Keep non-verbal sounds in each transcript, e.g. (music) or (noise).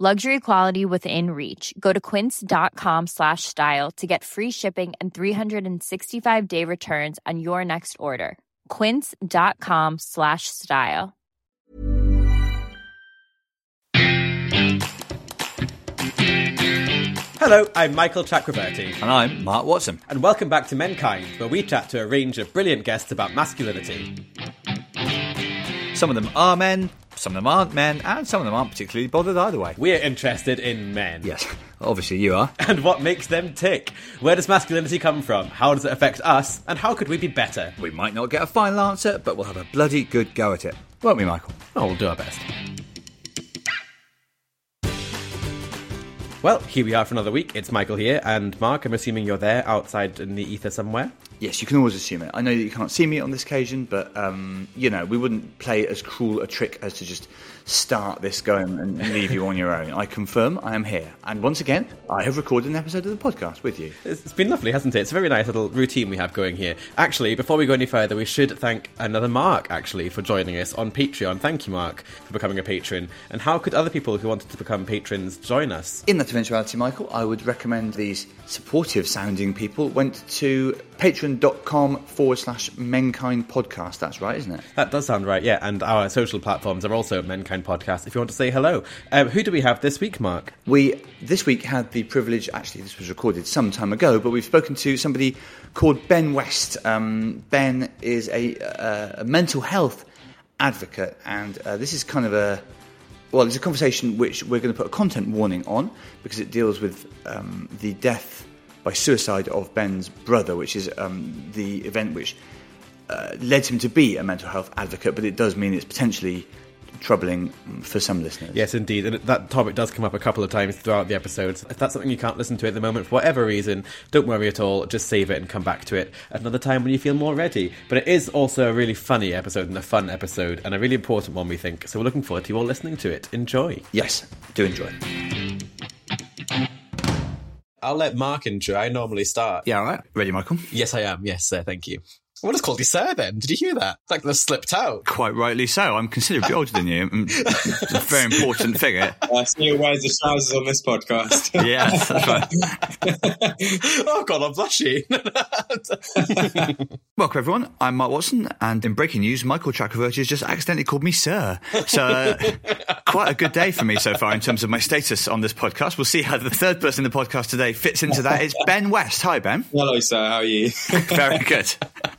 Luxury quality within reach. Go to quince.com slash style to get free shipping and 365 day returns on your next order. Quince.com slash style. Hello, I'm Michael Chakraverty, And I'm Mark Watson. and welcome back to Menkind, where we chat to a range of brilliant guests about masculinity. Some of them are men, some of them aren't men, and some of them aren't particularly bothered either way. We're interested in men. Yes, obviously you are. And what makes them tick? Where does masculinity come from? How does it affect us? And how could we be better? We might not get a final answer, but we'll have a bloody good go at it. Won't we, Michael? Oh, we'll do our best. Well, here we are for another week. It's Michael here, and Mark, I'm assuming you're there outside in the ether somewhere. Yes, you can always assume it. I know that you can't see me on this occasion, but um, you know we wouldn't play as cruel a trick as to just start this going and leave you on your own. I confirm I am here, and once again, I have recorded an episode of the podcast with you. It's it's been lovely, hasn't it? It's a very nice little routine we have going here. Actually, before we go any further, we should thank another Mark, actually, for joining us on Patreon. Thank you, Mark, for becoming a patron. And how could other people who wanted to become patrons join us? In that eventuality, Michael, I would recommend these supportive sounding people went to patreon.com forward slash menkind podcast. That's right, isn't it? That does sound right, yeah. And our social platforms are also Menkind Podcast if you want to say hello. Um, who do we have this week, Mark? We this week had the privilege. Actually, this was recorded some time ago, but we've spoken to somebody called Ben West. Um, ben is a, a, a mental health advocate, and uh, this is kind of a well, it's a conversation which we're going to put a content warning on because it deals with um, the death by suicide of Ben's brother, which is um, the event which uh, led him to be a mental health advocate, but it does mean it's potentially troubling for some listeners. Yes, indeed. And that topic does come up a couple of times throughout the episodes. If that's something you can't listen to at the moment for whatever reason, don't worry at all. Just save it and come back to it at another time when you feel more ready. But it is also a really funny episode and a fun episode and a really important one, we think. So we're looking forward to you all listening to it. Enjoy. Yes, do enjoy. I'll let Mark intro. I normally start. Yeah, all right. Ready, Michael? Yes, I am. Yes, sir. Thank you. I would have called you sir then. Did you hear that? Like that slipped out. Quite rightly so. I'm considerably (laughs) older than you. I'm a very important figure. I see who wears the trousers on this podcast. (laughs) Yeah, that's right. (laughs) oh god, I'm blushing. Welcome, everyone. I'm Mark Watson, and in breaking news, Michael Chakraverty has just accidentally called me sir. So, uh, quite a good day for me so far in terms of my status on this podcast. We'll see how the third person in the podcast today fits into that. It's Ben West. Hi, Ben. Hello, sir. How are you? Very good.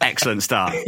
Excellent start. (laughs)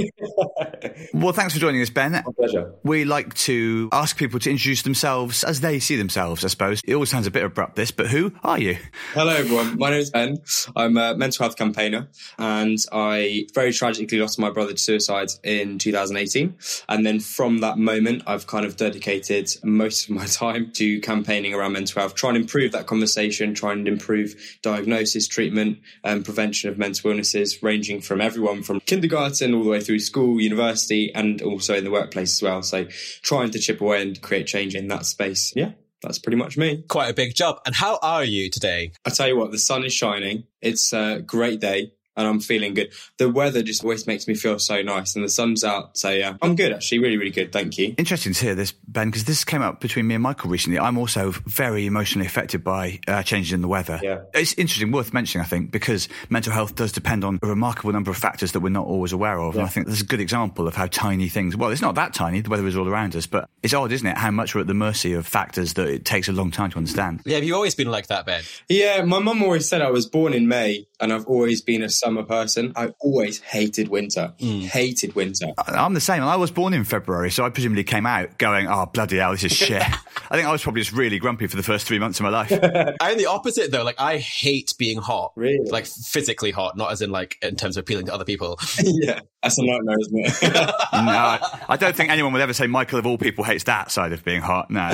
Well, thanks for joining us, Ben. My Pleasure. We like to ask people to introduce themselves as they see themselves, I suppose. It always sounds a bit abrupt, this, but who are you? Hello, everyone. My name is Ben. I'm a mental health campaigner, and I very tragically lost my brother to suicide in 2018. And then from that moment, I've kind of dedicated most of my (laughs) time to campaigning around mental health, trying to improve that conversation, trying to improve diagnosis, treatment, and prevention of mental illnesses, ranging from everyone from kindergarten all the way through school, university, and also in the workplace as well. So trying to chip away and create change in that space. Yeah. That's pretty much me. Quite a big job. And how are you today? I tell you what, the sun is shining. It's a great day. And I'm feeling good. The weather just always makes me feel so nice, and the sun's out. So yeah, I'm good actually, really, really good. Thank you. Interesting to hear this, Ben, because this came up between me and Michael recently. I'm also very emotionally affected by uh, changes in the weather. Yeah. It's interesting, worth mentioning, I think, because mental health does depend on a remarkable number of factors that we're not always aware of. And I think this is a good example of how tiny things, well, it's not that tiny, the weather is all around us, but it's odd, isn't it, how much we're at the mercy of factors that it takes a long time to understand. Yeah, have you always been like that, Ben? Yeah, my mum always said I was born in May, and I've always been a summer person. I always hated winter, hmm. hated winter. I'm the same. I was born in February, so I presumably came out going, oh, bloody hell, this is shit. (laughs) I think I was probably just really grumpy for the first three months of my life. (laughs) I'm the opposite though. Like I hate being hot. Really? Like physically hot, not as in like in terms of appealing to other people. (laughs) yeah, that's a nightmare, isn't it? no, I, I don't think anyone would ever say Michael, of all people, hates that side of being hot. No.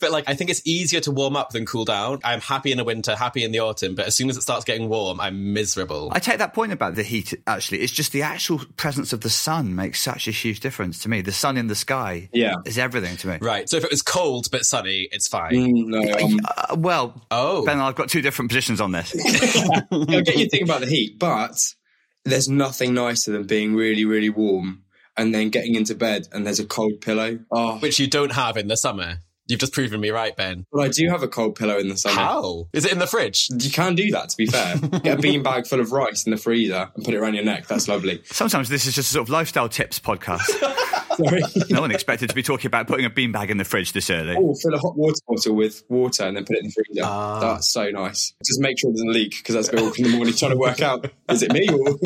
but like I think it's easier to warm up than cool down. I'm happy in the winter, happy in the autumn, but as soon as it starts getting warm, I'm miserable. I take that point about the heat, actually. It's just the actual presence of the sun makes such a huge difference to me. The sun in the sky Yeah. is everything to me. Right. So if it was cold but sunny, it's fine. Mm, no, um, Uh, well, Oh. Ben, I've got two different positions on this. (laughs) I get you thinking about the heat, but there's nothing nicer than being really, really warm and then getting into bed and there's a cold pillow. Oh, Which you don't have in the summer. You've just proven me right, Ben. well, I do have a cold pillow in the summer. How? Is it in the fridge? You can do that, to be fair. Get a (laughs) bean bag full of rice in the freezer and put it around your neck. That's lovely. Sometimes this is just a sort of lifestyle tips podcast. (laughs) Sorry. (laughs) no one expected to be talking about putting a beanbag in the fridge this early. Oh, fill a hot water bottle with water and then put it in the freezer. Ah. That's so nice. Just make sure it doesn't leak because that's me walk in the morning trying to work out is it me or (laughs)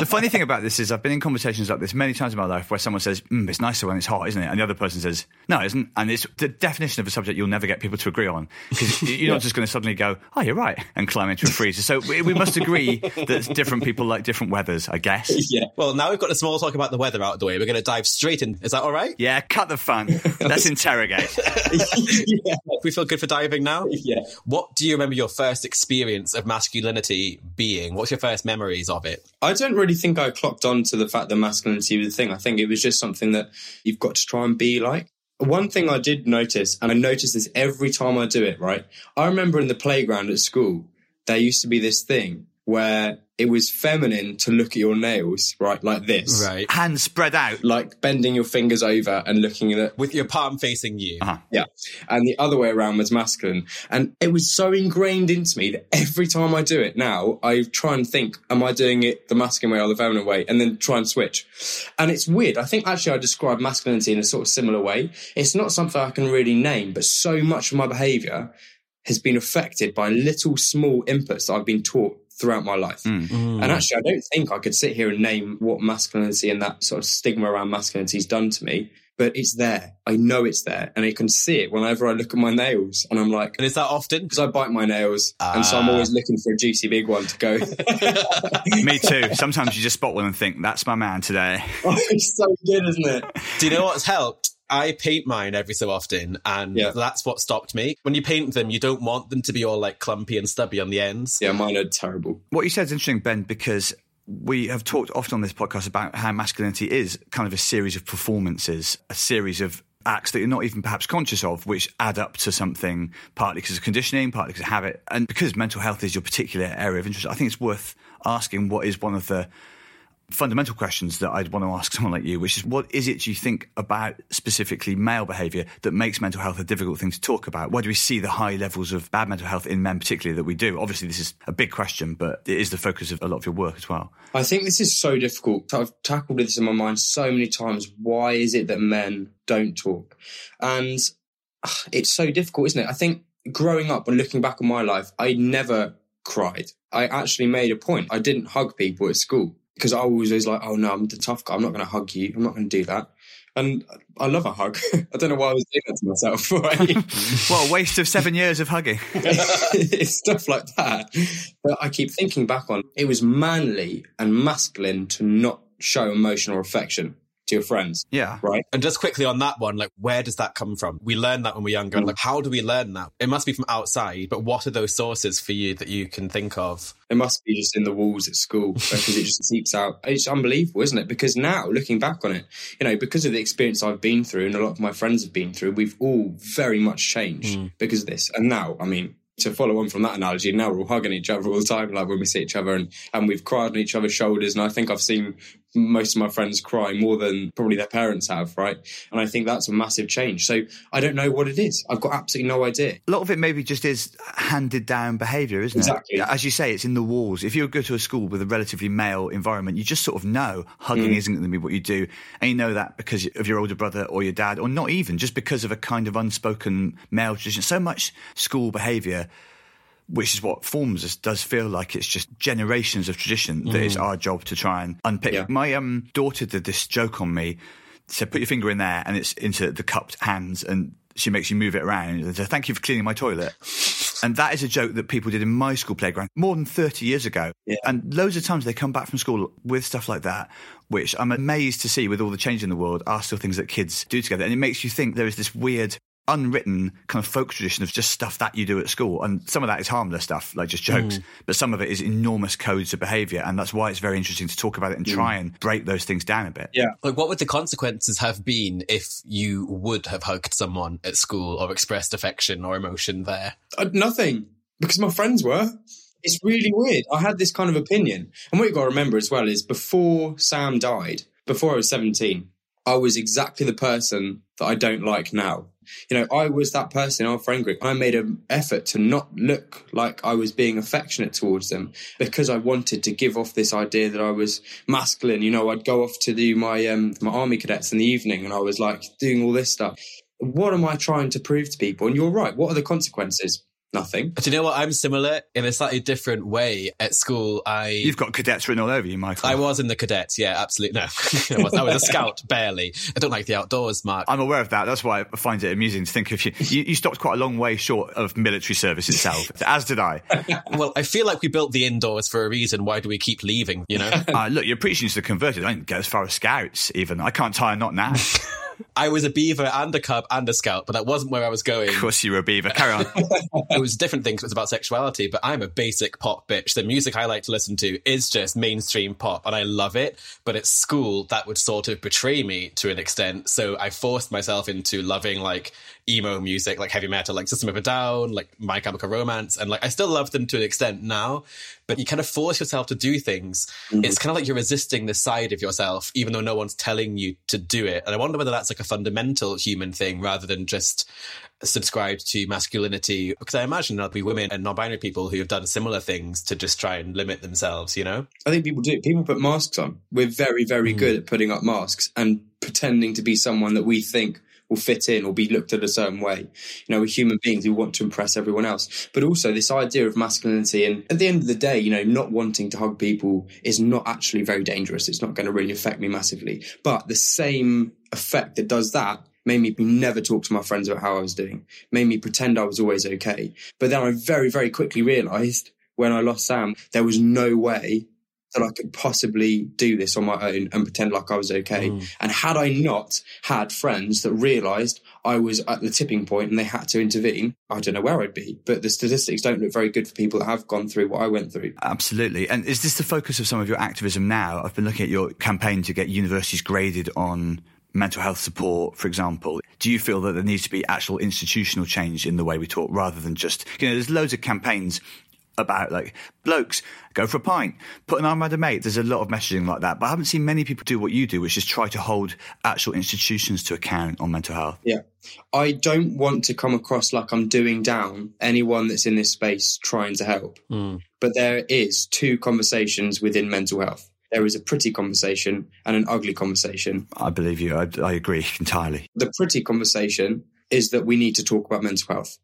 The funny thing about this is I've been in conversations like this many times in my life where someone says, mm, it's nicer when it's hot, isn't it? And the other person says, no, it isn't. And it's the definition of a subject you'll never get people to agree on because you're not just going to suddenly go, oh, you're right, and climb into a freezer. So we, we must agree that different people like different weathers, I guess. (laughs) yeah. Well, now we've got the small talk about the weather out of. We're going to dive straight in. Is that all right? Yeah, cut the fun. Let's (laughs) interrogate. yeah. We feel good for diving now? Yeah. What do you remember your first experience of masculinity being? What's your first memories of it? I don't really think I clocked on to the fact that masculinity was a thing. I think it was just something that you've got to try and be like. One thing I did notice, and I notice this every time I do it, right? I remember in the playground at school, there used to be this thing where it was feminine to look at your nails, right? Like this. Right. Hands spread out. Like bending your fingers over and looking at it. With your palm facing you. Uh-huh. Yeah. And the other way around was masculine. And it was so ingrained into me that every time I do it now, I try and think, am I doing it the masculine way or the feminine way? And then try and switch. And it's weird. I think actually I describe masculinity in a sort of similar way. It's not something I can really name, but so much of my behavior has been affected by little small inputs that I've been taught throughout my life. Mm. Mm. And actually, I don't think I could sit here and name what masculinity and that sort of stigma around masculinity has done to me, but it's there. I know it's there, and I can see it whenever I look at my nails, and I'm like, And is that often? because I bite my nails, and so I'm ah. always looking for a juicy big one to go. (laughs) Me too. Sometimes you just spot one and think, that's my man today. (laughs) oh, it's so good, isn't it? Do you know what's helped? I paint mine every so often, and Yeah. that's what stopped me. When you paint them, you don't want them to be all like clumpy and stubby on the ends. Yeah, mine are terrible. What you said is interesting, Ben, because we have talked often on this podcast about how masculinity is kind of a series of performances, a series of acts that you're not even perhaps conscious of, which add up to something partly because of conditioning, partly because of habit. And because mental health is your particular area of interest, I think it's worth asking what is one of the fundamental questions that I'd want to ask someone like you, which is what is it you think about specifically male behaviour that makes mental health a difficult thing to talk about? Why do we see the high levels of bad mental health in men, particularly that we do? Obviously, this is a big question, but it is the focus of a lot of your work as well. I think this is so difficult. I've tackled this in my mind so many times. Why is it that men don't talk? And ah, it's so difficult, isn't it? I think growing up and looking back on my life, I never cried. I actually made a point. I didn't hug people at school because I always was like, oh no, I'm the tough guy. I'm not going to hug you. I'm not going to do that. And I love a hug. (laughs) I don't know why I was doing that to myself. (laughs) right? (laughs) What a waste of seven years of hugging. it's stuff like that that I keep thinking back on. It was manly and masculine to not show emotional affection to your friends, Yeah. right? And just quickly on that one, like, where does that come from? We learn that when we're younger. and, Like, how do we learn that? It must be from outside, but what are those sources for you that you can think of? It must be just in the walls at school (laughs) because it just seeps out. It's unbelievable, isn't it? Because now, looking back on it, you know, because of the experience I've been through and a lot of my friends have been through, we've all very much changed mm. because of this. And now, I mean, to follow on from that analogy, now we're all hugging each other all the time, like when we see each other, and, and we've cried on each other's shoulders. And I think I've seen most of my friends cry more than probably their parents have, right? And I think that's a massive change. So I don't know what it is. I've got absolutely no idea. A lot of it maybe just is handed down behaviour, isn't Exactly. it? As you say, it's in the walls. If you go to a school with a relatively male environment, you just sort of know hugging Mm. isn't going to be what you do. And you know that because of your older brother or your dad, or not even, just because of a kind of unspoken male tradition. So much school behaviour which is what forms us does feel like it's just generations of tradition that it's our job to try and unpick. Yeah. My um, daughter did this joke on me. Said, "Put your finger in there," and it's into the cupped hands, and she makes you move it around. And said, "Thank you for cleaning my toilet." And that is a joke that people did in my school playground more than 30 years ago. Yeah. And loads of times they come back from school with stuff like that, which I'm amazed to see with all the change in the world are still things that kids do together. And it makes you think there is this weird, unwritten kind of folk tradition of just stuff that you do at school. And some of that is harmless stuff, like just jokes, but some of it is enormous codes of behavior. And that's why it's very interesting to talk about it and try and break those things down a bit. Yeah. Like, what would the consequences have been if you would have hugged someone at school or expressed affection or emotion there? Uh, nothing, because my friends were. It's really weird. I had this kind of opinion. And what you've got to remember as well is before Sam died, before I was 17, I was exactly the person that I don't like now. You know, I was that person in our friend group. I made an effort to not look like I was being affectionate towards them because I wanted to give off this idea that I was masculine. You know, I'd go off to do my um, my army cadets in the evening, and I was like doing all this stuff. What am I trying to prove to people? And you're right. What are the consequences? Nothing. Do you know what? I'm similar in a slightly different way. At school, I You've got cadets written all over you, Michael. I was in the cadets. Yeah, absolutely. No, (laughs) I, was, I was a scout, barely. I don't like the outdoors, Mark. I'm aware of that. That's why I find it amusing to think of you. You, you stopped quite a long way short of military service itself, (laughs) as did I. well, I feel like we built the indoors for a reason. Why do we keep leaving? You know, (laughs) Uh, look, you're preaching to the converted. I didn't get as far as scouts, even. I can't tie a knot now. (laughs) I was a beaver and a cub and a scout, but that wasn't where I was going. of course, you were a beaver. Carry on. (laughs) it was different things. It was about sexuality, but I'm a basic pop bitch. The music I like to listen to is just mainstream pop, and I love it. But at school, that would sort of betray me to an extent. So I forced myself into loving like emo music, like heavy metal, like System of a Down, like My Chemical Romance, and like I still love them to an extent now. But you kind of force yourself to do things. Mm-hmm. It's kind of like you're resisting this side of yourself, even though no one's telling you to do it. And I wonder whether that's like a fundamental human thing rather than just subscribed to masculinity because I imagine there'll be women and non-binary people who have done similar things to just try and limit themselves, you know? I think people do. People put masks on. We're very, very mm. good at putting up masks and pretending to be someone that we think will fit in or be looked at a certain way. You know, we're human beings who want to impress everyone else. But also this idea of masculinity and at the end of the day, you know, not wanting to hug people is not actually very dangerous. It's not going to really affect me massively. But the same effect that does that made me never talk to my friends about how I was doing, made me pretend I was always okay. But then I very, very quickly realized when I lost Sam, there was no way that I could possibly do this on my own and pretend like I was okay. Mm. And had I not had friends that realized I was at the tipping point and they had to intervene, I don't know where I'd be. But the statistics don't look very good for people that have gone through what I went through. Absolutely. And is this the focus of some of your activism now? I've been looking at your campaign to get universities graded on mental health support, for example. Do you feel that there needs to be actual institutional change in the way we talk rather than just, you know, there's loads of campaigns about like blokes go for a pint, put an arm around a mate. There's a lot of messaging like that, but I haven't seen many people do what you do, which is try to hold actual institutions to account on mental health. Yeah. I don't want to come across like I'm doing down anyone that's in this space trying to help. Hmm. But there is two conversations within mental health. There is a pretty conversation and an ugly conversation. I believe you. I, I agree (laughs) entirely. The pretty conversation is that we need to talk about mental health.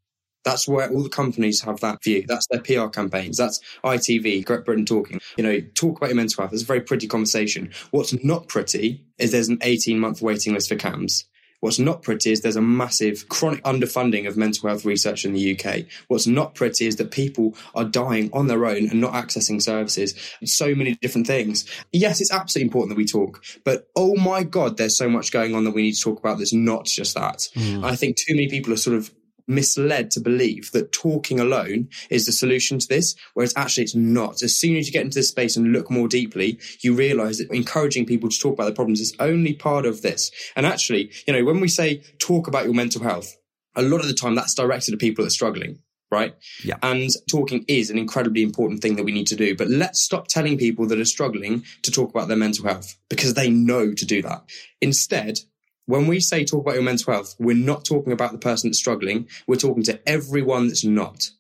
That's where all the companies have that view. That's their PR campaigns. That's ITV, Great Britain Talking. You know, talk about your mental health. It's a very pretty conversation. What's not pretty is there's an 18 month waiting list for CAMHS. What's not pretty is there's a massive chronic underfunding of mental health research in the UK. What's not pretty is that people are dying on their own and not accessing services. So many different things. Yes, it's absolutely important that we talk, but oh my God, there's so much going on that we need to talk about that's not just that. Mm. I think too many people are sort of misled to believe that talking alone is the solution to this, whereas actually it's not. As soon as you get into this space and look more deeply, you realize that encouraging people to talk about their problems is only part of this. And actually, you know, when we say talk about your mental health, a lot of the time that's directed at people that are struggling. right? Yeah. And talking is an incredibly important thing that we need to do. But let's stop telling people that are struggling to talk about their mental health because they know to do that. Instead, when we say talk about your mental health, we're not talking about the person that's struggling. We're talking to everyone that's not.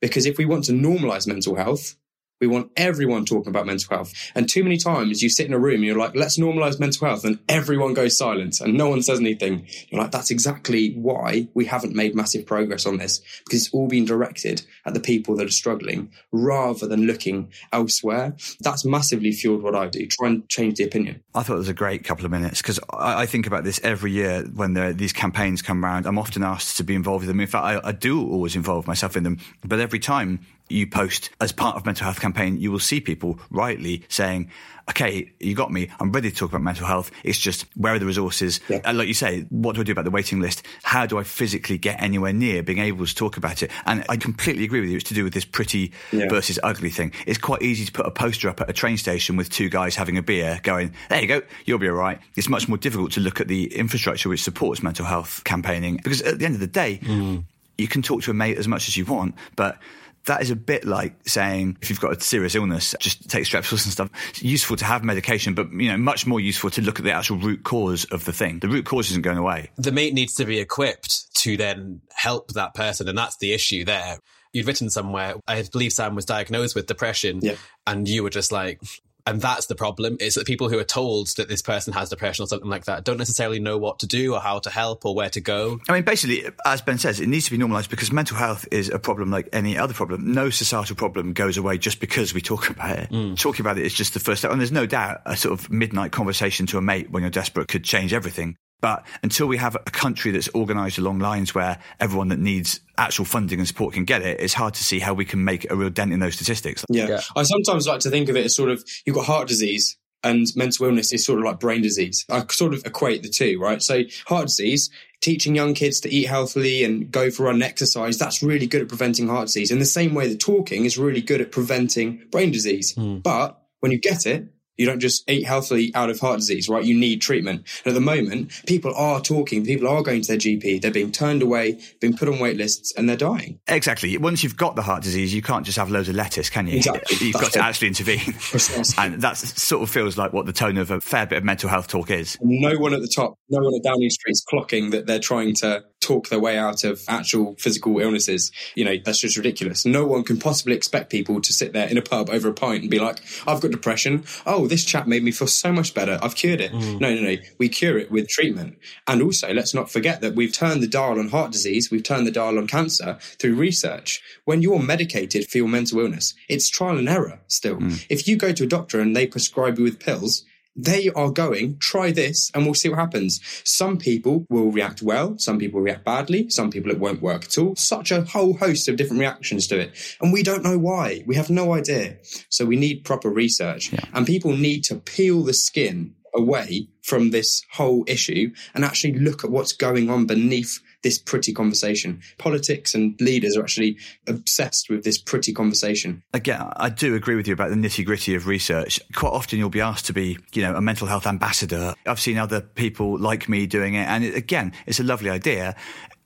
Because if we want to normalize mental health, we want everyone talking about mental health. And too many times you sit in a room and you're like, let's normalize mental health and everyone goes silent and no one says anything. You're like, that's exactly why we haven't made massive progress on this because it's all been directed at the people that are struggling rather than looking elsewhere. That's massively fueled what I do. Try and change the opinion. I thought it was a great couple of minutes because I, I, think about this every year when these campaigns come around. I'm often asked to be involved in them. In fact, I, I do always involve myself in them. But every time you post as part of mental health campaign, you will see people rightly saying, okay, you got me. I'm ready to talk about mental health. It's just where are the resources? Yeah. And like you say, what do I do about the waiting list? How do I physically get anywhere near being able to talk about it? And I completely agree with you. It's to do with this pretty yeah. versus ugly thing. It's quite easy to put a poster up at a train station with two guys having a beer going, there you go, you'll be all right. It's much more difficult to look at the infrastructure which supports mental health campaigning because at the end of the day, mm. you can talk to a mate as much as you want, but that is a bit like saying if you've got a serious illness, just take strepsils and stuff. It's useful to have medication, but you know, much more useful to look at the actual root cause of the thing. The root cause isn't going away. The mate needs to be equipped to then help that person, and that's the issue there. You'd written somewhere, I believe Sam was diagnosed with depression, yeah. and you were just like, and that's the problem is that people who are told that this person has depression or something like that don't necessarily know what to do or how to help or where to go. I mean, basically, as Ben says, it needs to be normalized because mental health is a problem like any other problem. No societal problem goes away just because we talk about it. Mm. Talking about it is just the first step. And there's no doubt a sort of midnight conversation to a mate when you're desperate could change everything. But until we have a country that's organised along lines where everyone that needs actual funding and support can get it, it's hard to see how we can make a real dent in those statistics. Yeah. yeah. I sometimes like to think of it as sort of you've got heart disease and mental illness is sort of like brain disease. I sort of equate the two, right? So heart disease, teaching young kids to eat healthily and go for run exercise, that's really good at preventing heart disease. In the same way that talking is really good at preventing brain disease. Mm. But when you get it, you don't just eat healthily out of heart disease, right? You need treatment. And at the moment, people are talking, people are going to their GP, they're being turned away, being put on wait lists, and they're dying. Exactly. Once you've got the heart disease, you can't just have loads of lettuce, can you? Exactly. (laughs) You've That's got to actually intervene. (laughs) and that sort of feels like what the tone of a fair bit of mental health talk is. No one at the top, no one at Downing Street is clocking that they're trying to talk their way out of actual physical illnesses. You know, that's just ridiculous. No one can possibly expect people to sit there in a pub over a pint and be like, I've got depression. Oh, this chat made me feel so much better. I've cured it. Mm. No, no, no. We cure it with treatment. And also, let's not forget that we've turned the dial on heart disease. We've turned the dial on cancer through research. When you're medicated for your mental illness, it's trial and error still. Mm. If you go to a doctor and they prescribe you with pills, they are going, try this and we'll see what happens. Some people will react well. Some people react badly. Some people it won't work at all. Such a whole host of different reactions to it. And we don't know why. We have no idea. So we need proper research yeah. and people need to peel the skin away from this whole issue and actually look at what's going on beneath this pretty conversation. Politics and leaders are actually obsessed with this pretty conversation. Again, I do agree with you about the nitty gritty of research. Quite often you'll be asked to be, you know, a mental health ambassador. I've seen other people like me doing it. And it, again, it's a lovely idea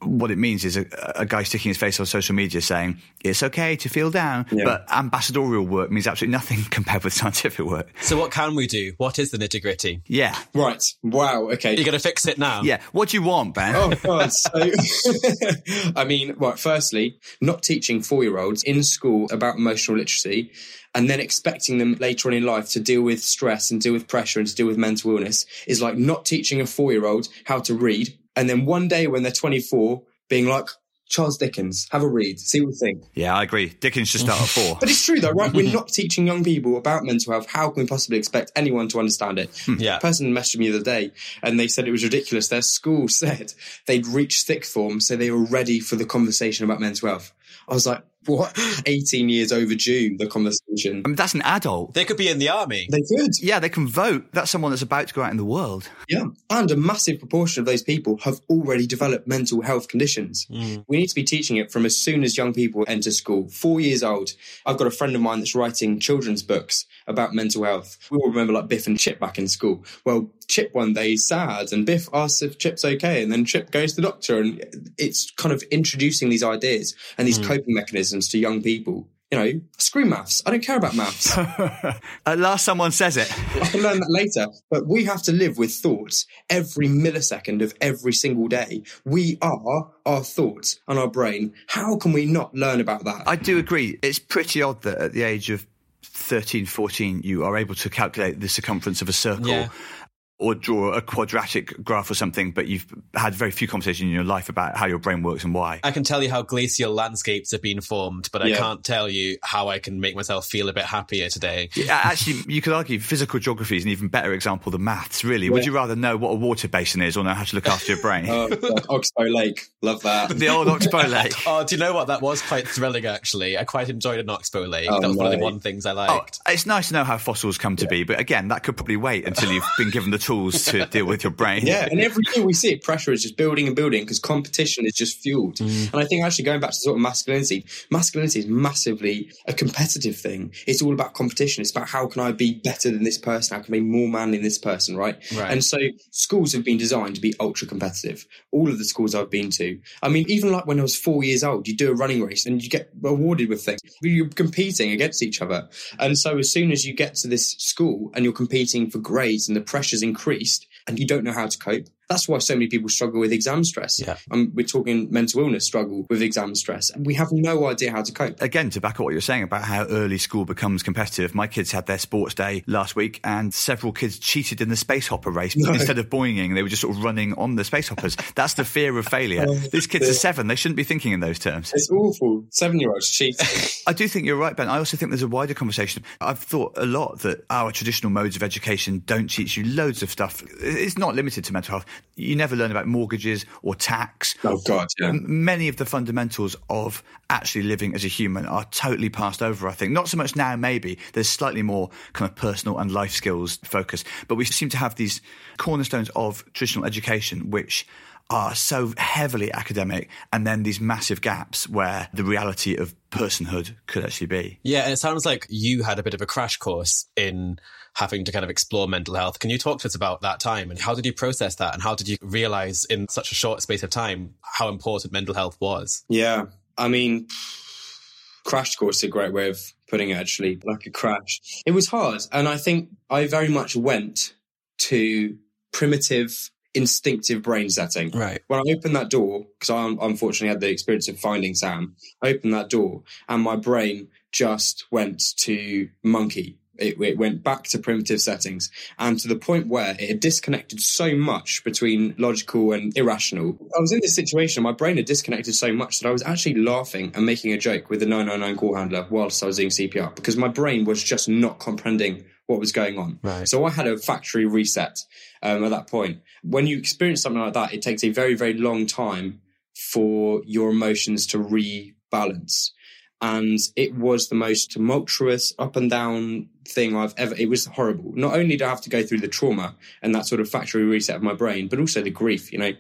what it means is a, a, guy sticking his face on social media saying it's okay to feel down, yeah. but ambassadorial work means absolutely nothing (laughs) compared with scientific work. So, what can we do? What is the nitty gritty? Yeah. Right. Wow. Okay. You're going to fix it now. Yeah. What do you want, Ben? Oh God. So, (laughs) I mean, right. Firstly, not teaching four year olds in school about emotional literacy and then expecting them later on in life to deal with stress and deal with pressure and to deal with mental illness is like not teaching a four year old how to read and then one day when they're 24, being like, Charles Dickens, have a read, see what you think. Yeah, I agree. Dickens should start at four. (laughs) but it's true though, right? We're (laughs) not teaching young people about mental health. How can we possibly expect anyone to understand it? Hmm. yeah. A person messaged me the other day and they said it was ridiculous. Their school (laughs) said they'd reached sixth form, so they were ready for the conversation about mental health. I was like, what? 18 years overdue, the conversation. I mean, that's an adult. They could be in the army. They could. Yeah, they can vote. That's someone that's about to go out in the world. Yeah. And a massive proportion of those people have already developed mental health conditions. Mm. We need to be teaching it from as soon as young people enter school. Four years old. I've got a friend of mine that's writing children's books about mental health. We all remember like Biff and Chip back in school. Well, Chip one day is sad, and Biff asks if Chip's okay, and then Chip goes to the doctor, and it's kind of introducing these ideas and these hmm. coping mechanisms to young people. You know, screw maths. I don't care about maths. (laughs) At last, someone says it. I can learn that later. But we have to live with thoughts every millisecond of every single day. We are our thoughts and our brain. How can we not learn about that? I do agree. It's pretty odd that at the age of 13, 14, you are able to calculate the circumference of a circle. Yeah. Or draw a quadratic graph or something, but you've had very few conversations in your life about how your brain works and why. I can tell you how glacial landscapes have been formed, but I can't tell you how I can make myself feel a bit happier today. Yeah, Actually, you could argue physical geography is an even better example than maths, really. Would you rather know what a water basin is or know how to look after your brain? (laughs) Uh, oh, God, Oxbow Lake. Love that. the old Oxbow (laughs) Lake. Oh, do you know what? That was quite thrilling, actually. I quite enjoyed an Oxbow Lake. Oh, that was one of the one things I Oh, liked. it's nice to know how fossils come to be, but again, that could probably wait until you've been given the tools to deal with your brain. Yeah, and every year we see it, pressure is just building and building because competition is just fueled. Mm. And I think actually going back to sort of masculinity, masculinity is massively a competitive thing. It's all about competition. It's about how can I be better than this person? How can I be more manly than this person? Right. Right. And so schools have been designed to be ultra competitive. All of the schools I've been to. I mean, even like when I was four years old, you do a running race and you get awarded with things. You're competing against each other. And so as soon as you get to this school and you're competing for grades and the pressure's increased and you don't know how to cope, that's why so many people struggle with exam stress. Yeah. Um, we're talking mental illness struggle with exam stress. We have no idea how to cope. Again, to back up what you're saying about how early school becomes competitive, my kids had their sports day last week and several kids cheated in the space hopper race. Instead of boinging, they were just sort of running on the space hoppers. That's the fear of failure. These kids are seven. They shouldn't be thinking in those terms. It's awful. Seven year olds cheat. I do think you're right, Ben. I also think there's a wider conversation. I've thought a lot that our traditional modes of education don't teach you loads of stuff. It's not limited to mental health. You never learn about mortgages or tax. oh, God. Yeah. Many of the fundamentals of actually living as a human are totally passed over, I think. Not so much now, maybe. There's slightly more kind of personal and life skills focus. But we seem to have these cornerstones of traditional education, which are so heavily academic, and then these massive gaps where the reality of personhood could actually be. Yeah, and it sounds like you had a bit of a crash course in having to kind of explore mental health. Can you talk to us about that time and how did you process that and how did you realize in such a short space of time how important mental health was? Yeah, I mean, crash course is a great way of putting it. Actually, like a crash. It was hard, and I think I very much went to primitive, instinctive brain setting. Right. When I opened that door, because I unfortunately had the experience of finding Sam, I opened that door, and my brain just went to monkey. It, it went back to primitive settings and to the point where it had disconnected so much between logical and irrational. I was in this situation, my brain had disconnected so much that I was actually laughing and making a joke with the 999 call handler whilst I was doing CPR because my brain was just not comprehending what was going on. Right. So I had a factory reset um, at that point. When you experience something like that, it takes a very, very long time for your emotions to rebalance and it was the most tumultuous up and down thing I've ever. It was horrible. Not only did I have to go through the trauma and that sort of factory reset of my brain, but also the grief. You know,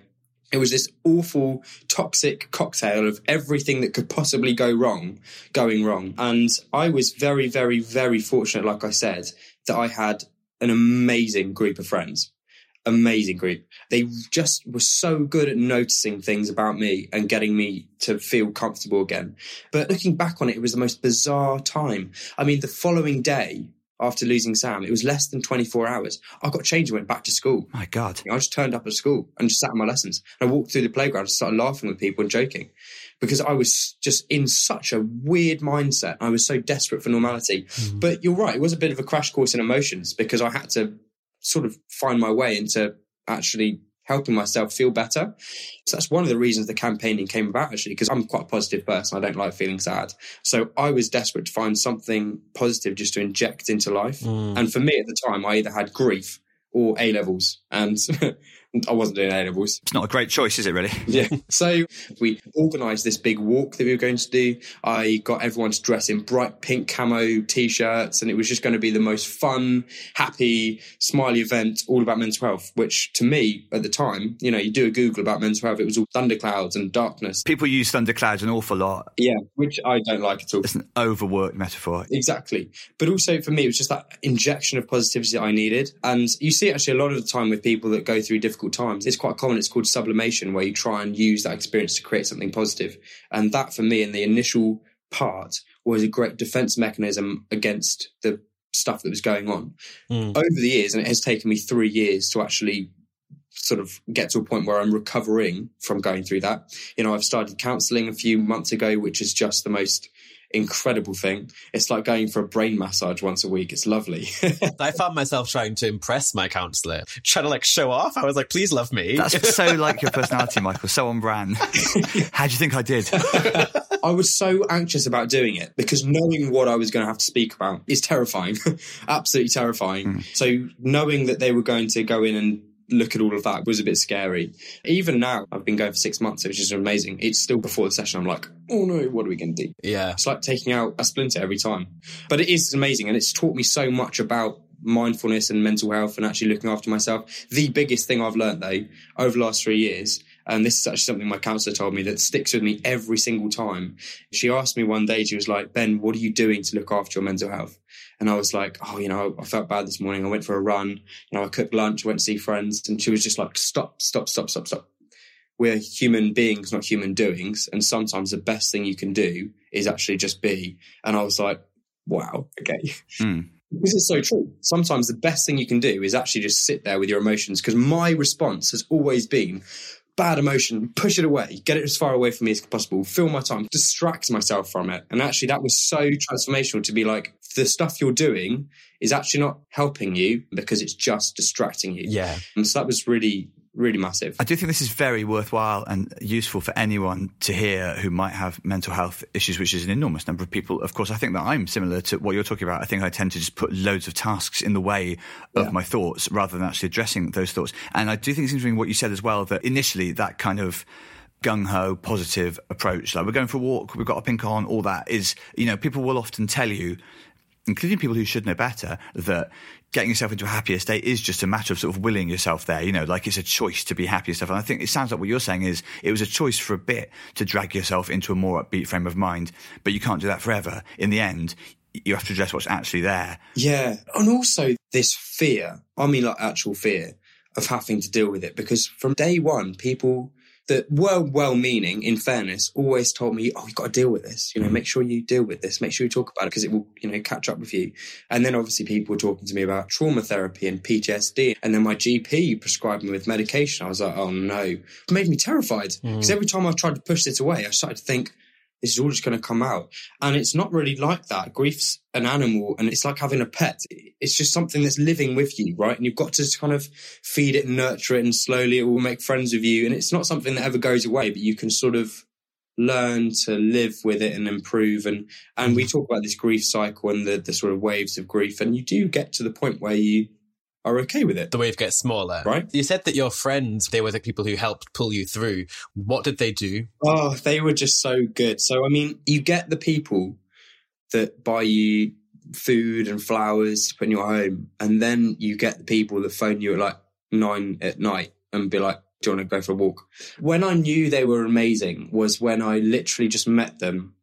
it was this awful, toxic cocktail of everything that could possibly go wrong, going wrong. And I was very, very, very fortunate, like I said, that I had an amazing group of friends amazing group. They just were so good at noticing things about me and getting me to feel comfortable again. But looking back on it, it was the most bizarre time. I mean, the following day after losing Sam, it was less than 24 hours. I got changed and went back to school. My God. I just turned up at school and just sat in my lessons. And I walked through the playground and started laughing with people and joking because I was just in such a weird mindset. I was so desperate for normality. Mm-hmm. But you're right, it was a bit of a crash course in emotions because I had to sort of find my way into actually helping myself feel better. So that's one of the reasons the campaigning came about actually, because I'm quite a positive person. I don't like feeling sad. So I was desperate to find something positive just to inject into life. Mm. And for me at the time, I either had grief or A levels. And (laughs) I wasn't doing A levels. It's not a great choice, is it? Really? (laughs) Yeah. So we organised this big walk that we were going to do. I got everyone to dress in bright pink camo t-shirts, and it was just going to be the most fun, happy, smiley event, all about mental health. Which to me at the time, you know, you do a Google about mental health, it was all thunderclouds and darkness. People use thunderclouds an awful lot. Yeah, which I don't like at all. It's an overworked metaphor. Exactly. But also for me, it was just that injection of positivity that I needed. And you see actually a lot of the time with people that go through difficult times, it's quite common. It's called sublimation, where you try and use that experience to create something positive. And that for me in the initial part was a great defense mechanism against the stuff that was going on. Mm. Over the years, and it has taken me three years to actually sort of get to a point where I'm recovering from going through that. You know, I've started counseling a few months ago, which is just the most incredible thing. It's like going for a brain massage once a week. It's lovely. (laughs) I found myself trying to impress my counselor, trying to like show off. I was like, please love me. That's (laughs) so like your personality, Michael. So on brand. (laughs) How do you think I did? I was so anxious about doing it because knowing what I was going to have to speak about is terrifying, absolutely terrifying. Hmm. So knowing that they were going to go in and look at all of that was a bit scary. Even now, I've been going for six months, which is amazing. It's still before the session. I'm like, oh no, what are we going to do? yeah. It's like taking out a splinter every time. But it is amazing and it's taught me so much about mindfulness and mental health and actually looking after myself. The biggest thing I've learned though over the last three years, and this is actually something my counselor told me that sticks with me every single time. She asked me one day, she was like, Ben, what are you doing to look after your mental health? And I was like, oh, you know, I felt bad this morning. I went for a run. You know, I cooked lunch, I went to see friends. And she was just like, stop, stop, stop, stop, stop. We're human beings, not human doings. And sometimes the best thing you can do is actually just be. And I was like, wow, okay. Hmm. Because it's so true. Sometimes the best thing you can do is actually just sit there with your emotions. Because my response has always been bad emotion, push it away, get it as far away from me as possible, fill my time, distract myself from it. And actually, that was so transformational to be like, the stuff you're doing is actually not helping you because it's just distracting you. Yeah. And so that was really, really massive. I do think this is very worthwhile and useful for anyone to hear who might have mental health issues, which is an enormous number of people. Of course, I think that I'm similar to what you're talking about. I think I tend to just put loads of tasks in the way of Yeah. my thoughts rather than actually addressing those thoughts. And I do think it's interesting what you said as well that initially that kind of gung ho, positive approach, like we're going for a walk, we've got a pink on, all that is, you know, people will often tell you, including people who should know better, that getting yourself into a happier state is just a matter of sort of willing yourself there, you know, like it's a choice to be happy stuff. And I think it sounds like what you're saying is it was a choice for a bit to drag yourself into a more upbeat frame of mind, but you can't do that forever. In the end, you have to address what's actually there. Yeah. And also this fear, I mean, like actual fear of having to deal with it. Because from day one, people that were well meaning, in fairness, always told me, oh, you've got to deal with this. You know, mm. make sure you deal with this. Make sure you talk about it because it will, you know, catch up with you. And then obviously people were talking to me about trauma therapy and PTSD. And then my GP prescribed me with medication. I was like, oh no. It made me terrified because mm. every time I tried to push this away, I started to think, this is all just going to come out. And it's not really like that. Grief's an animal and it's like having a pet. It's just something that's living with you, right? And you've got to kind of feed it and nurture it and slowly it will make friends with you. And it's not something that ever goes away, but you can sort of learn to live with it and improve. And, and we talk about this grief cycle and the, the sort of waves of grief. And you do get to the point where you are okay with it. The wave gets smaller. Right. You said that your friends, they were the people who helped pull you through. What did they do? Oh, they were just so good. So, I mean, you get the people that buy you food and flowers to put in your home, and then you get the people that phone you at like nine at night and be like, do you want to go for a walk? When I knew they were amazing was when I literally just met them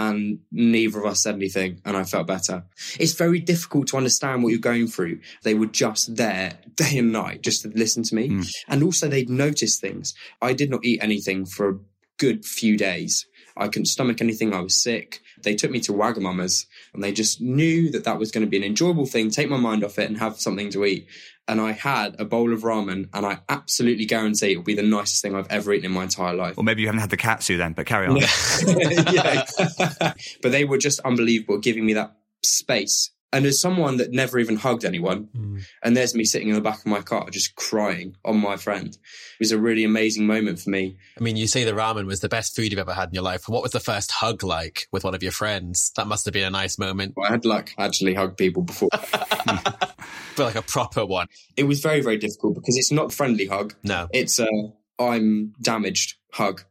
and neither of us said anything and I felt better. It's very difficult to understand what you're going through. They were just there day and night just to listen to me. Hmm. And also they'd notice things. I did not eat anything for a good few days. I couldn't stomach anything. I was sick. They took me to Wagamama's and they just knew that that was going to be an enjoyable thing, take my mind off it and have something to eat. And I had a bowl of ramen and I absolutely guarantee it will be the nicest thing I've ever eaten in my entire life. Or maybe you haven't had the katsu then, but carry on. (laughs) (laughs) but they were just unbelievable giving me that space. And as someone that never even hugged anyone, hmm. and there's me sitting in the back of my car just crying on my friend, it was a really amazing moment for me. I mean, you say the ramen was the best food you've ever had in your life. What was the first hug like with one of your friends? That must have been a nice moment. I had like actually hugged people before. (laughs) (laughs) but like a proper one. It was very, very difficult because it's not friendly hug. No. It's a I'm damaged hug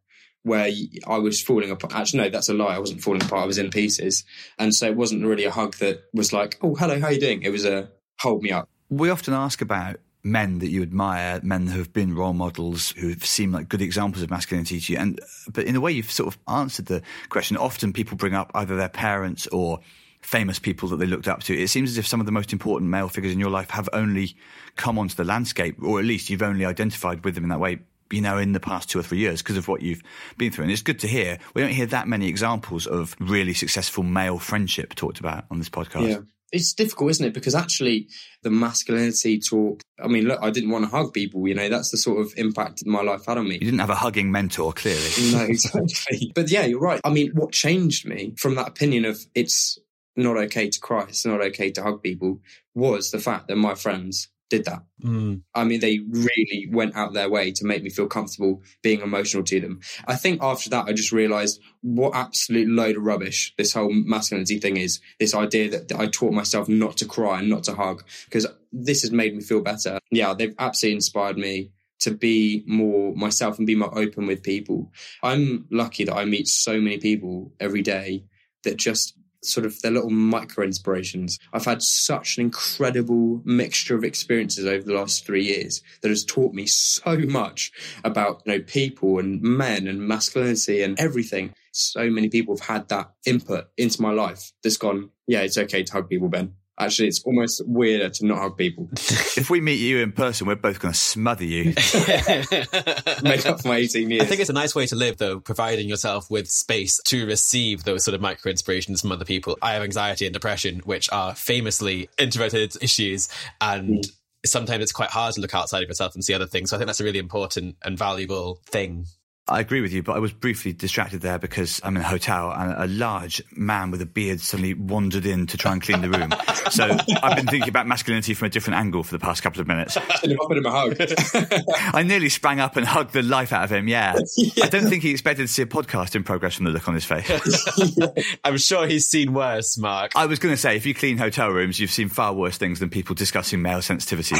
where I was falling apart. Actually, no, that's a lie. I wasn't falling apart. I was in pieces. And so it wasn't really a hug that was like, oh, hello, how are you doing? It was a hold me up. We often ask about men that you admire, men who have been role models, who have seemed like good examples of masculinity to you. And but in a way, you've sort of answered the question. Often people bring up either their parents or famous people that they looked up to. It seems as if some of the most important male figures in your life have only come onto the landscape, or at least you've only identified with them in that way. You know, in the past two or three years, because of what you've been through. And it's good to hear. We don't hear that many examples of really successful male friendship talked about on this podcast. Yeah. It's difficult, isn't it? Because actually, the masculinity talk. I mean, look, I didn't want to hug people. You know, that's the sort of impact my life had on me. You didn't have a hugging mentor, clearly. no, (laughs) exactly. But yeah, you're right. I mean, what changed me from that opinion of it's not okay to cry, it's not okay to hug people, was the fact that my friends did that. Mm. I mean, they really went out their way to make me feel comfortable being emotional to them. I think after that, I just realized what absolute load of rubbish this whole masculinity thing is. This idea that, that I taught myself not to cry and not to hug because this has made me feel better. Yeah, they've absolutely inspired me to be more myself and be more open with people. I'm lucky that I meet so many people every day that just sort of their little micro inspirations. I've had such an incredible mixture of experiences over the last three years that has taught me so much about you know people and men and masculinity and everything. So many people have had that input into my life that's gone, yeah, it's okay to hug people, Ben. Actually, it's almost weirder to not hug people. (laughs) if we meet you in person, we're both going to smother you. (laughs) Make up for my 18 years. I think it's a nice way to live, though, providing yourself with space to receive those sort of micro inspirations from other people. I have anxiety and depression, which are famously introverted (laughs) issues, and mm. sometimes it's quite hard to look outside of yourself and see other things. So I think that's a really important and valuable thing I agree with you, but I was briefly distracted there because I'm in a hotel and a large man with a beard suddenly wandered in to try and clean the room. so I've been thinking about masculinity from a different angle for the past couple of minutes. Should have offered him a hug. (laughs) I nearly sprang up and hugged the life out of him. Yeah. (laughs) yeah. I don't think he expected to see a podcast in progress from the look on his face. (laughs) I'm sure he's seen worse, Mark. I was going to say, if you clean hotel rooms, you've seen far worse things than people discussing male sensitivities.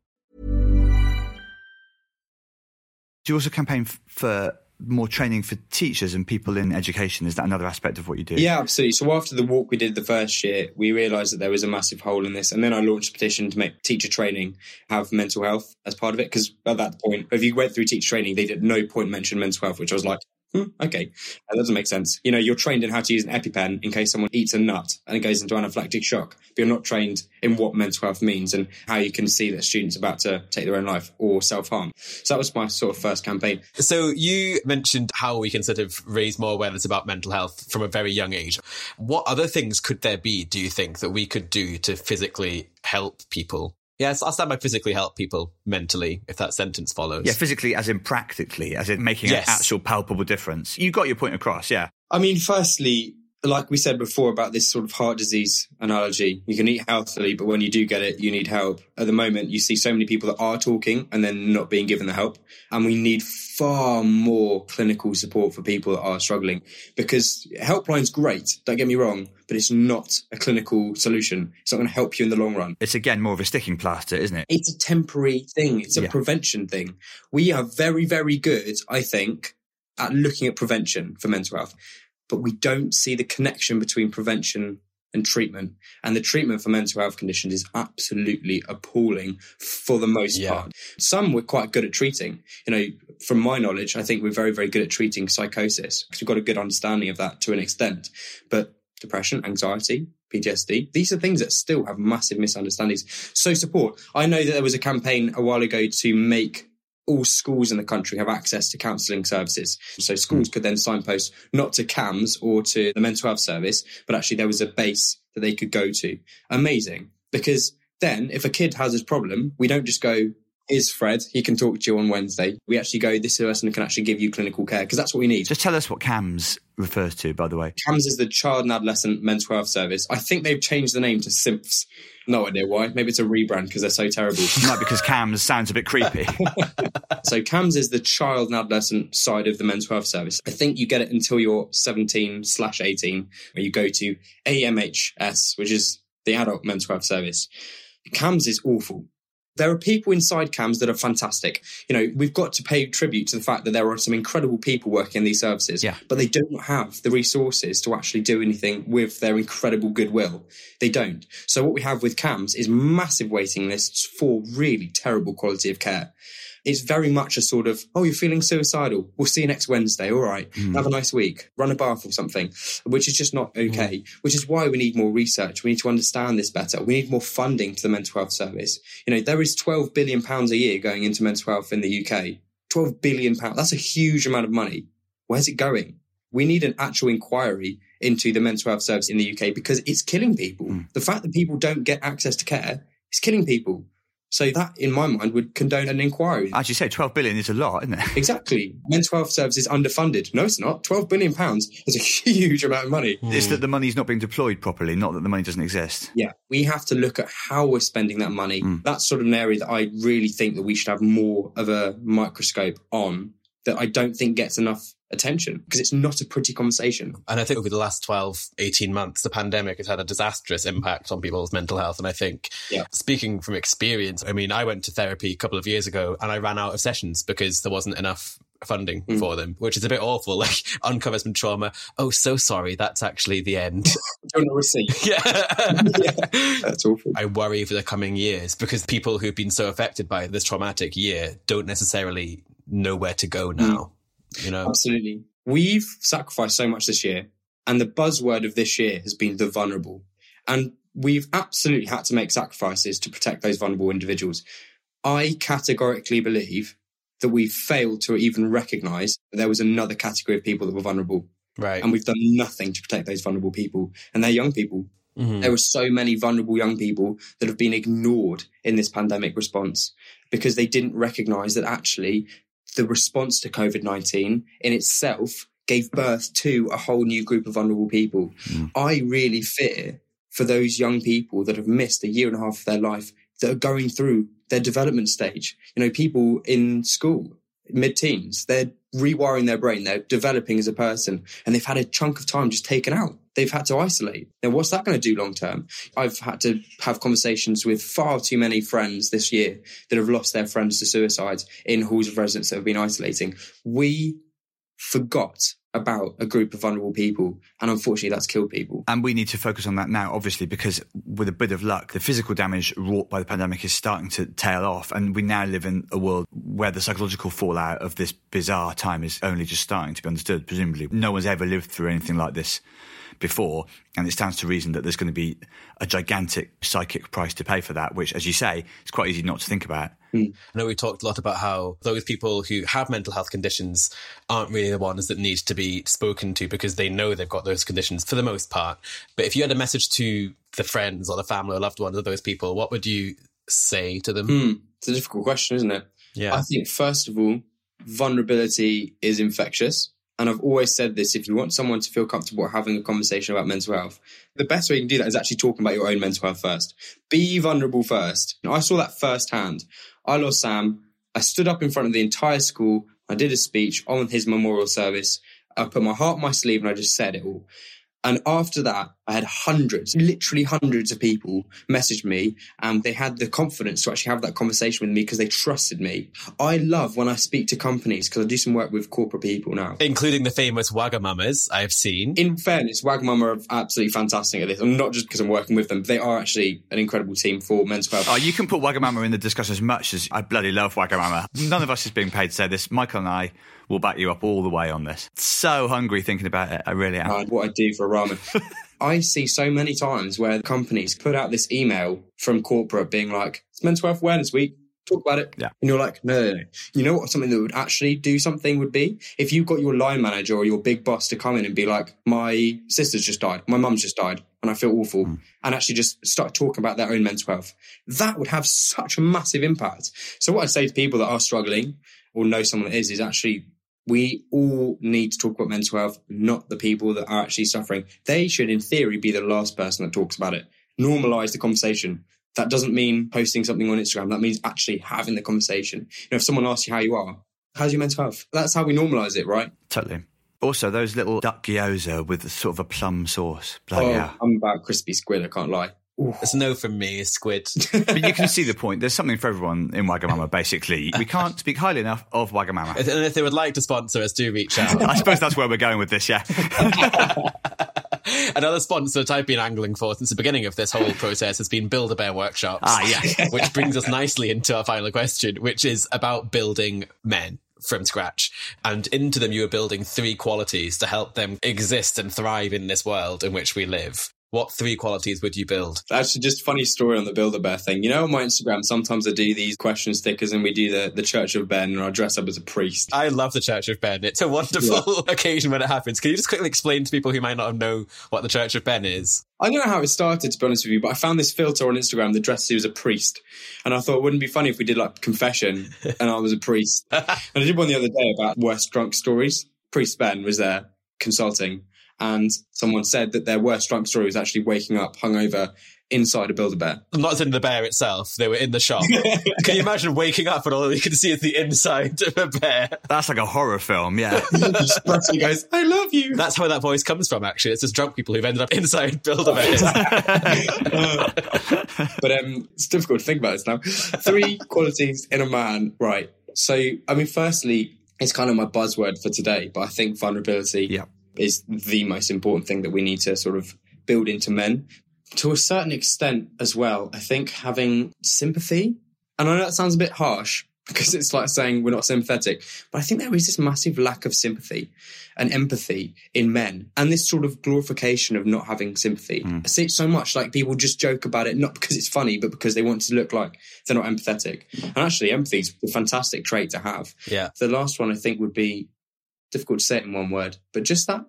Do you also campaign for more training for teachers and people in education? Is that another aspect of what you do? Yeah, absolutely. So after the walk we did the first year, we realised that there was a massive hole in this, and then I launched a petition to make teacher training have mental health as part of it. Because at that point, if you went through teacher training, they did no point mention mental health, which I was like, Hmm, okay, that doesn't make sense. You know, you're trained in how to use an EpiPen in case someone eats a nut and it goes into anaphylactic shock, but you're not trained in what mental health means and how you can see that student's about to take their own life or self harm. So that was my sort of first campaign. So you mentioned how we can sort of raise more awareness about mental health from a very young age. What other things could there be, do you think, that we could do to physically help people? Yes, I'll stand by physically help people mentally, if that sentence follows. Yeah, physically as in practically, as in making Yes. an actual palpable difference. You got your point across, yeah. I mean, firstly, like we said before about this sort of heart disease analogy, you can eat healthily, but when you do get it, you need help. At the moment, you see so many people that are talking and then not being given the help. And we need far more clinical support for people that are struggling because helpline's great. Don't get me wrong, but it's not a clinical solution. It's not going to help you in the long run. It's again more of a sticking plaster, isn't it? It's a temporary thing. It's a Yeah. prevention thing. We are very, very good, I think, at looking at prevention for mental health, but we don't see the connection between prevention and treatment. And the treatment for mental health conditions is absolutely appalling for the most Yeah. part. Some we're quite good at treating. You know, from my knowledge, I think we're very, very good at treating psychosis because we've got a good understanding of that to an extent. But depression, anxiety, PTSD, these are things that still have massive misunderstandings. So support. I know that there was a campaign a while ago to make all schools in the country have access to counselling services. So schools hmm. could then signpost not to CAMHS or to the mental health service, but actually there was a base that they could go to. Amazing. Because then if a kid has this problem, we don't just go, here's Fred, he can talk to you on Wednesday. We actually go, this person can actually give you clinical care because that's what we need. Just tell us what CAMHS refers to, by the way. CAMHS is the Child and Adolescent Mental Health Service. I think they've changed the name to SIMPS. No idea why. Maybe it's a rebrand because they're so terrible. (laughs) Not because CAMHS sounds a bit creepy. (laughs) (laughs) So CAMHS is the child and adolescent side of the mental health service. I think you get it until you're 17 slash 18, where you go to AMHS, which is the adult mental health service. CAMHS is awful. There are people inside CAMHS that are fantastic. You know, we've got to pay tribute to the fact that there are some incredible people working in these services, Yeah. but they don't have the resources to actually do anything with their incredible goodwill. They don't. So what we have with CAMHS is massive waiting lists for really terrible quality of care. It's very much a sort of, oh, you're feeling suicidal. We'll see you next Wednesday. All right. Hmm. Have a nice week. Run a bath or something, which is just not hmm. okay. Which is why we need more research. We need to understand this better. We need more funding to the mental health service. You know, there is 12 billion pounds a year going into mental health in the UK. 12 billion pounds. That's a huge amount of money. Where's it going? We need an actual inquiry into the mental health service in the UK because it's killing people. Hmm. The fact that people don't get access to care is killing people. So that, in my mind, would condone an inquiry. As you say, 12 billion is a lot, isn't it? Exactly. Mental health service is underfunded. No, it's not. Twelve billion pounds is a (laughs) huge amount of money. It's that the money's not being deployed properly, not that the money doesn't exist. Yeah, we have to look at how we're spending that money. Mm. That's sort of an area that I really think that we should have more of a microscope on. That I don't think gets enough attention because it's not a pretty conversation. And I think over the last 12, 18 months, the pandemic has had a disastrous impact on people's mental health. And I think, Yeah. speaking from experience, I mean, I went to therapy a couple of years ago and I ran out of sessions because there wasn't enough funding Mm. for them, which is a bit awful. (laughs) Like, uncover some trauma. Oh, so sorry. That's actually the end. (laughs) Don't know receipt. (laughs) yeah. That's awful. I worry for the coming years because people who've been so affected by this traumatic year don't necessarily know where to go now. You know? Absolutely. We've sacrificed so much this year, and the buzzword of this year has been the vulnerable. And we've absolutely had to make sacrifices to protect those vulnerable individuals. I categorically believe that we failed to even recognize that there was another category of people that were vulnerable. Right. And we've done nothing to protect those vulnerable people. And they're young people. Mhm. There were so many vulnerable young people that have been ignored in this pandemic response because they didn't recognize that actually the response to COVID 19 in itself gave birth to a whole new group of vulnerable people. Hmm. I really fear for those young people that have missed a year and a half of their life that are going through their development stage. You know, people in school, mid teens, they're rewiring their brain, they're developing as a person, and they've had a chunk of time just taken out. They've had to isolate. Now, what's that going to do long term? I've had to have conversations with far too many friends this year that have lost their friends to suicide in halls of residence that have been isolating. We forgot about a group of vulnerable people, and unfortunately, that's killed people. And we need to focus on that now, obviously, because with a bit of luck, the physical damage wrought by the pandemic is starting to tail off. And we now live in a world where the psychological fallout of this bizarre time is only just starting to be understood, presumably. No one's ever lived through anything like this before. And it stands to reason that there's going to be a gigantic psychic price to pay for that, which, as you say, it's quite easy not to think about. I know we talked a lot about how those people who have mental health conditions aren't really the ones that need to be spoken to because they know they've got those conditions for the most part. But if you had a message to the friends or the family or loved ones of those people, what would you say to them? Hmm. It's a difficult question, isn't it? Yeah. I think, first of all, vulnerability is infectious. And I've always said this if you want someone to feel comfortable having a conversation about mental health, the best way you can do that is actually talking about your own mental health first. Be vulnerable first. I saw that firsthand. I lost Sam. I stood up in front of the entire school. I did a speech on his memorial service. I put my heart on my sleeve and I just said it all. And after that, I had hundreds, literally hundreds of people message me and they had the confidence to actually have that conversation with me because they trusted me. I love when I speak to companies because I do some work with corporate people now. Including the famous Wagamamas I've seen. In fairness, Wagamama are absolutely fantastic at this. And not just because I'm working with them, they are actually an incredible team for mental health. Oh, you can put Wagamama in the discussion as much as I bloody love Wagamama. None of us is being paid to say this. Michael and I will back you up all the way on this. So hungry thinking about it. I really am. Uh, what I do for ramen. (laughs) I see so many times where companies put out this email from corporate being like, it's mental health awareness week. Talk about it. Yeah. And you're like, no, no, no. You know what something that would actually do something would be? If you got your line manager or your big boss to come in and be like, my sister's just died, my mum's just died, and I feel awful, Mm. and actually just start talking about their own mental health. That would have such a massive impact. So what I say to people that are struggling or know someone that is, is actually we all need to talk about mental health, not the people that are actually suffering. They should, in theory, be the last person that talks about it. Normalize the conversation. That doesn't mean posting something on Instagram. That means actually having the conversation. You know, if someone asks you how you are, how's your mental health? That's how we normalize it, right? Totally. Also, those little duck gyoza with sort of a plum sauce. Bloody oh, hell. I'm about crispy squid. I can't lie. It's no from me, squid. (laughs) but you can see the point. There's something for everyone in Wagamama, basically. (laughs) We can't speak highly enough of Wagamama. and if they would like to sponsor us, do reach out. (laughs) I suppose that's where we're going with this, yeah. Another sponsor that I've been angling for since the beginning of this whole process has been Build a Bear Workshops. Ah, yeah. which brings us nicely into our final question, which is about building men from scratch. And into them, you are building three qualities to help them exist and thrive in this world in which we live. What three qualities would you build? Actually, just funny story on the Build a Bear thing. You know, on my Instagram, sometimes I do these question stickers and we do the, the Church of Ben and I dress up as a priest. I love the Church of Ben. It's a wonderful (laughs) occasion when it happens. Can you just quickly explain to people who might not know what the Church of Ben is? I don't know how it started, to be honest with you, but I found this filter on Instagram that dressed you as a priest. And I thought it wouldn't be funny if we did like confession and I was a priest. (laughs) and I did one the other day about worst drunk stories. Priest Ben was there consulting and someone said that their worst drunk story was actually waking up hungover inside a Build-A-Bear. Not as in the bear itself, they were in the shop. (laughs) Can you imagine waking up and all you can see is the inside of a bear? That's like a horror film, yeah. (laughs) he goes, I love you. That's where that voice comes from, actually. It's just drunk people who've ended up inside Build-A-Bears. (laughs) but um, it's difficult to think about this now. Three qualities in a man, right? So, I mean, firstly, it's kind of my buzzword for today, but I think vulnerability Yeah. Is the most important thing that we need to sort of build into men. To a certain extent as well, I think having sympathy, and I know that sounds a bit harsh (laughs) because it's like saying we're not sympathetic, but I think there is this massive lack of sympathy and empathy in men and this sort of glorification of not having sympathy. Hmm. I see it so much like people just joke about it, not because it's funny, but because they want to look like they're not empathetic. And actually, empathy is a fantastic trait to have. yeah. The last one I think would be difficult to say it in one word, but just that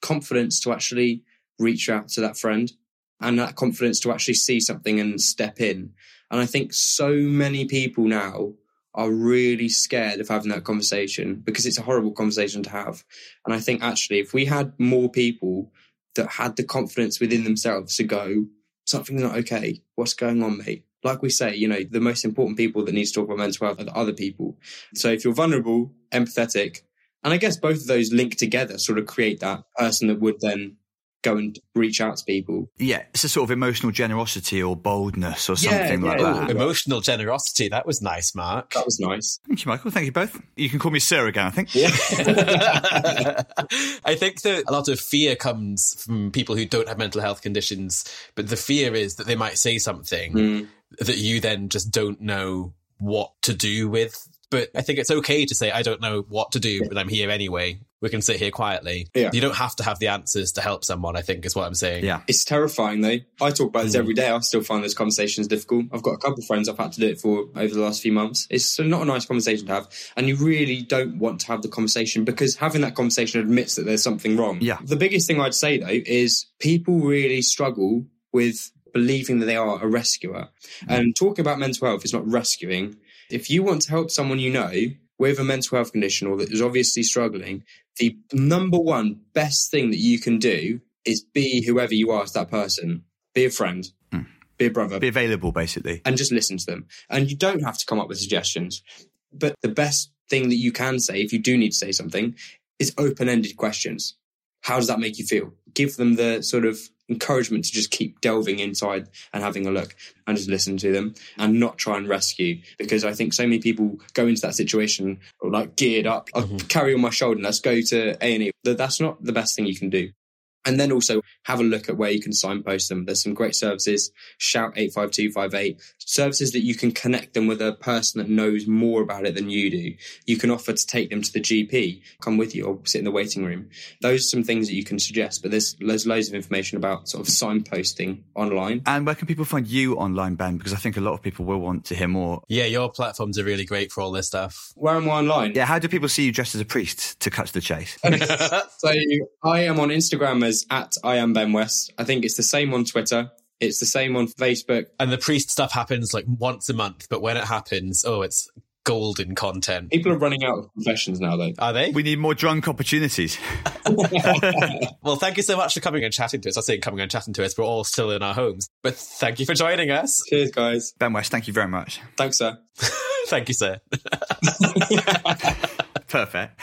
confidence to actually reach out to that friend and that confidence to actually see something and step in. And I think so many people now are really scared of having that conversation because it's a horrible conversation to have. And I think actually, if we had more people that had the confidence within themselves to go, something's not okay. What's going on, mate? Like we say, you know, the most important people that need to talk about mental health are the other people. So if you're vulnerable, empathetic, and I guess both of those link together, sort of create that person that would then go and reach out to people. Yeah, it's a sort of emotional generosity or boldness or Yeah, something like yeah, that. Emotional generosity. That was nice, Mark. That was nice. Thank you, Michael. Thank you both. You can call me Sir again, I think. Yeah. (laughs) I think that a lot of fear comes from people who don't have mental health conditions, but the fear is that they might say something Mm. that you then just don't know what to do with. But I think it's okay to say, I don't know what to do, but I'm here anyway. We can sit here quietly. Yeah. You don't have to have the answers to help someone, I think is what I'm saying. Yeah. It's terrifying though. I talk about this mm. every day. I still find those conversations difficult. I've got a couple of friends I've had to do it for over the last few months. It's not a nice conversation to have. And you really don't want to have the conversation because having that conversation admits that there's something wrong. Yeah. The biggest thing I'd say though is people really struggle with believing that they are a rescuer. And talking about mental health is not rescuing. If you want to help someone you know, with a mental health condition or that is obviously struggling, the number one best thing that you can do is be whoever you are to that person. Be a friend, hmm. be a brother, Be available, basically. and just listen to them. And you don't have to come up with suggestions. But the best thing that you can say, if you do need to say something, is open ended questions. How does that make you feel? Give them the sort of encouragement to just keep delving inside and having a look and just listen to them and not try and rescue. Because I think so many people go into that situation like geared up, I'll mm-hmm. carry on my shoulder, let's go to A&E. That's not the best thing you can do. And then also have a look at where you can signpost them. There's some great services. Shout 85258. Services that you can connect them with a person that knows more about it than you do. You can offer to take them to the GP, come with you or sit in the waiting room. Those are some things that you can suggest, but there's, there's loads of information about sort of signposting online. And where can people find you online, Ben? Because I think a lot of people will want to hear more. Yeah, your platforms are really great for all this stuff. Where am I online? Yeah, how do people see you dressed as a priest to cut to the chase? (laughs) so I am on Instagram as at I am Ben West. I think it's the same on Twitter. It's the same on Facebook. And the priest stuff happens like once a month, but when it happens, oh, it's golden content. People are running out of confessions now, though. Are they? we need more drunk opportunities. (laughs) (laughs) Well, thank you so much for coming and chatting to us. I say coming and chatting to us. We're all still in our homes, but thank you for joining us. Cheers, guys. Ben West, thank you very much. Thanks, sir. (laughs) thank you, sir. Perfect.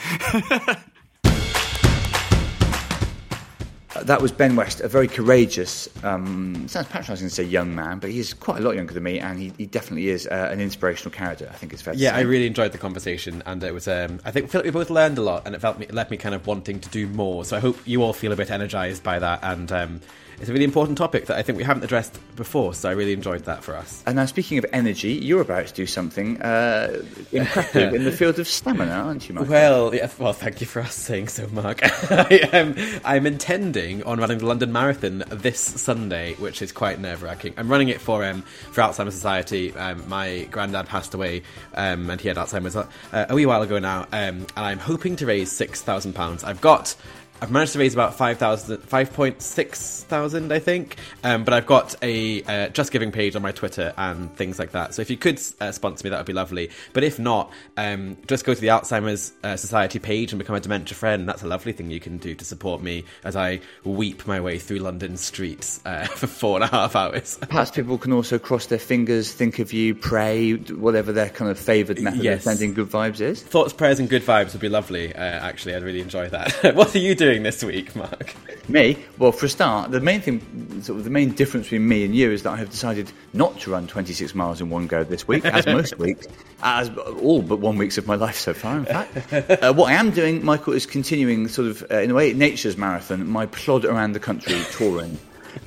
That was Ben West, a very courageous, um, sounds patronising to say young man, but he's quite a lot younger than me, and he, he definitely is uh, an inspirational character. I think it's fair to Yeah. I really enjoyed the conversation, and it was. Um, I think felt we both learned a lot, and it felt me, left me kind of wanting to do more. So I hope you all feel a bit energized by that, and um, it's a really important topic that I think we haven't addressed before. So I really enjoyed that for us. And now, speaking of energy, you're about to do something uh, impressive (laughs) in the field of stamina, aren't you, Michael? Well, yeah, well, thank you for us saying so, Mark. (laughs) I, um, I'm intending on running the London Marathon this Sunday, which is quite nerve wracking. I'm running it for um, for Alzheimer's Society. Um, my granddad passed away, um, and he had Alzheimer's uh, a wee while ago now, um, and I'm hoping to raise six thousand pounds. I've got. I've managed to raise about 5,000, 5.6 thousand, I think. Um, but I've got a uh, Just Giving page on my Twitter and things like that. So if you could uh, sponsor me, that would be lovely. But if not, um, just go to the Alzheimer's uh, Society page and become a dementia friend. That's a lovely thing you can do to support me as I weep my way through London streets uh, (laughs) for four and a half hours. (laughs) Perhaps people can also cross their fingers, think of you, pray, whatever their kind of favoured method Yes. of sending good vibes is. Thoughts, prayers, and good vibes would be lovely. Uh, actually, I'd really enjoy that. (laughs) what are you doing this week, Mark? Me? Well, for a start, the main thing, sort of the main difference between me and you is that I have decided not to run 26 miles in one go this week, as (laughs) most weeks, as all but one weeks of my life so far, in fact. Uh, what I am doing, Michael, is continuing sort of, uh, in a way, nature's marathon, my plod around the country touring.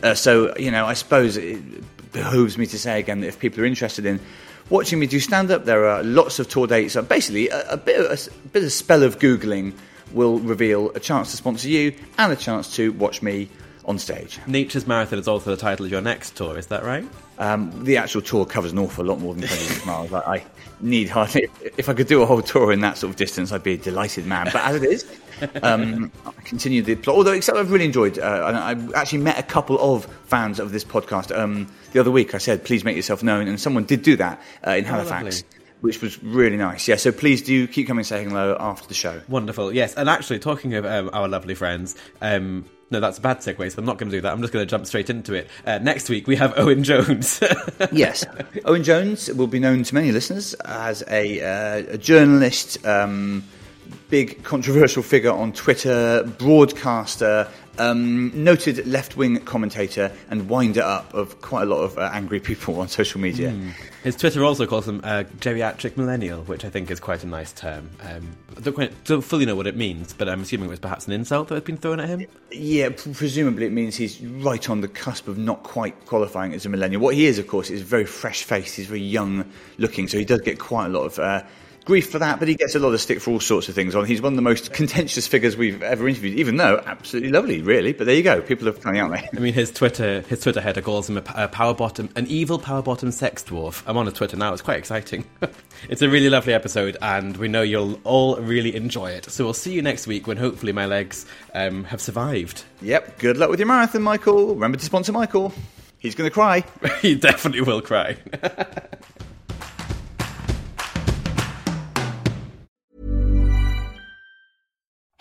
Uh, so, you know, I suppose it behooves me to say again that if people are interested in watching me do stand up, there are lots of tour dates. Uh, basically, a, a, bit, a bit of a spell of Googling will reveal a chance to sponsor you and a chance to watch me on stage. Nature's Marathon is also the title of your next tour, is that right? Um, the actual tour covers an awful lot more than 26 (laughs) miles. I, I need hardly. If I could do a whole tour in that sort of distance, I'd be a delighted man. But as it is, um, (laughs) I continue the plot. Although, except I've really enjoyed. Uh, and I actually met a couple of fans of this podcast um, the other week. I said, "Please make yourself known," and someone did do that uh, in Halifax. lovely. Which was really nice. Yeah, so please do keep coming saying hello after the show. Wonderful. Yes, and actually, talking of um, our lovely friends, um, no, that's a bad segue, so I'm not going to do that. I'm just going to jump straight into it. Uh, next week, we have (laughs) Owen Jones. (laughs) yes. Owen Jones will be known to many listeners as a, uh, a journalist, um, big controversial figure on Twitter, broadcaster, um, noted left wing commentator, and winder up of quite a lot of uh, angry people on social media. His Twitter also calls him uh, geriatric millennial, which I think is quite a nice term. Um, I don't, quite, don't fully know what it means, but I'm assuming it was perhaps an insult that had been thrown at him. Yeah, p- presumably it means he's right on the cusp of not quite qualifying as a millennial. What he is, of course, is very fresh faced. He's very young looking, so he does get quite a lot of uh, grief for that, but he gets a lot of stick for all sorts of things on. He's one of the most contentious figures we've ever interviewed, even though absolutely lovely, really. But there you go, people are funny, aren't they? I mean, his Twitter his Twitter header calls him a power bottom, an evil power bottom sex dwarf. I'm on his Twitter now. It's quite exciting. (laughs) it's a really lovely episode, and we know you'll all really enjoy it. So we'll see you next week when hopefully my legs um, have survived. Yep, good luck with your marathon, Michael. Remember to sponsor Michael. He's going to cry. (laughs) he definitely will cry. (laughs)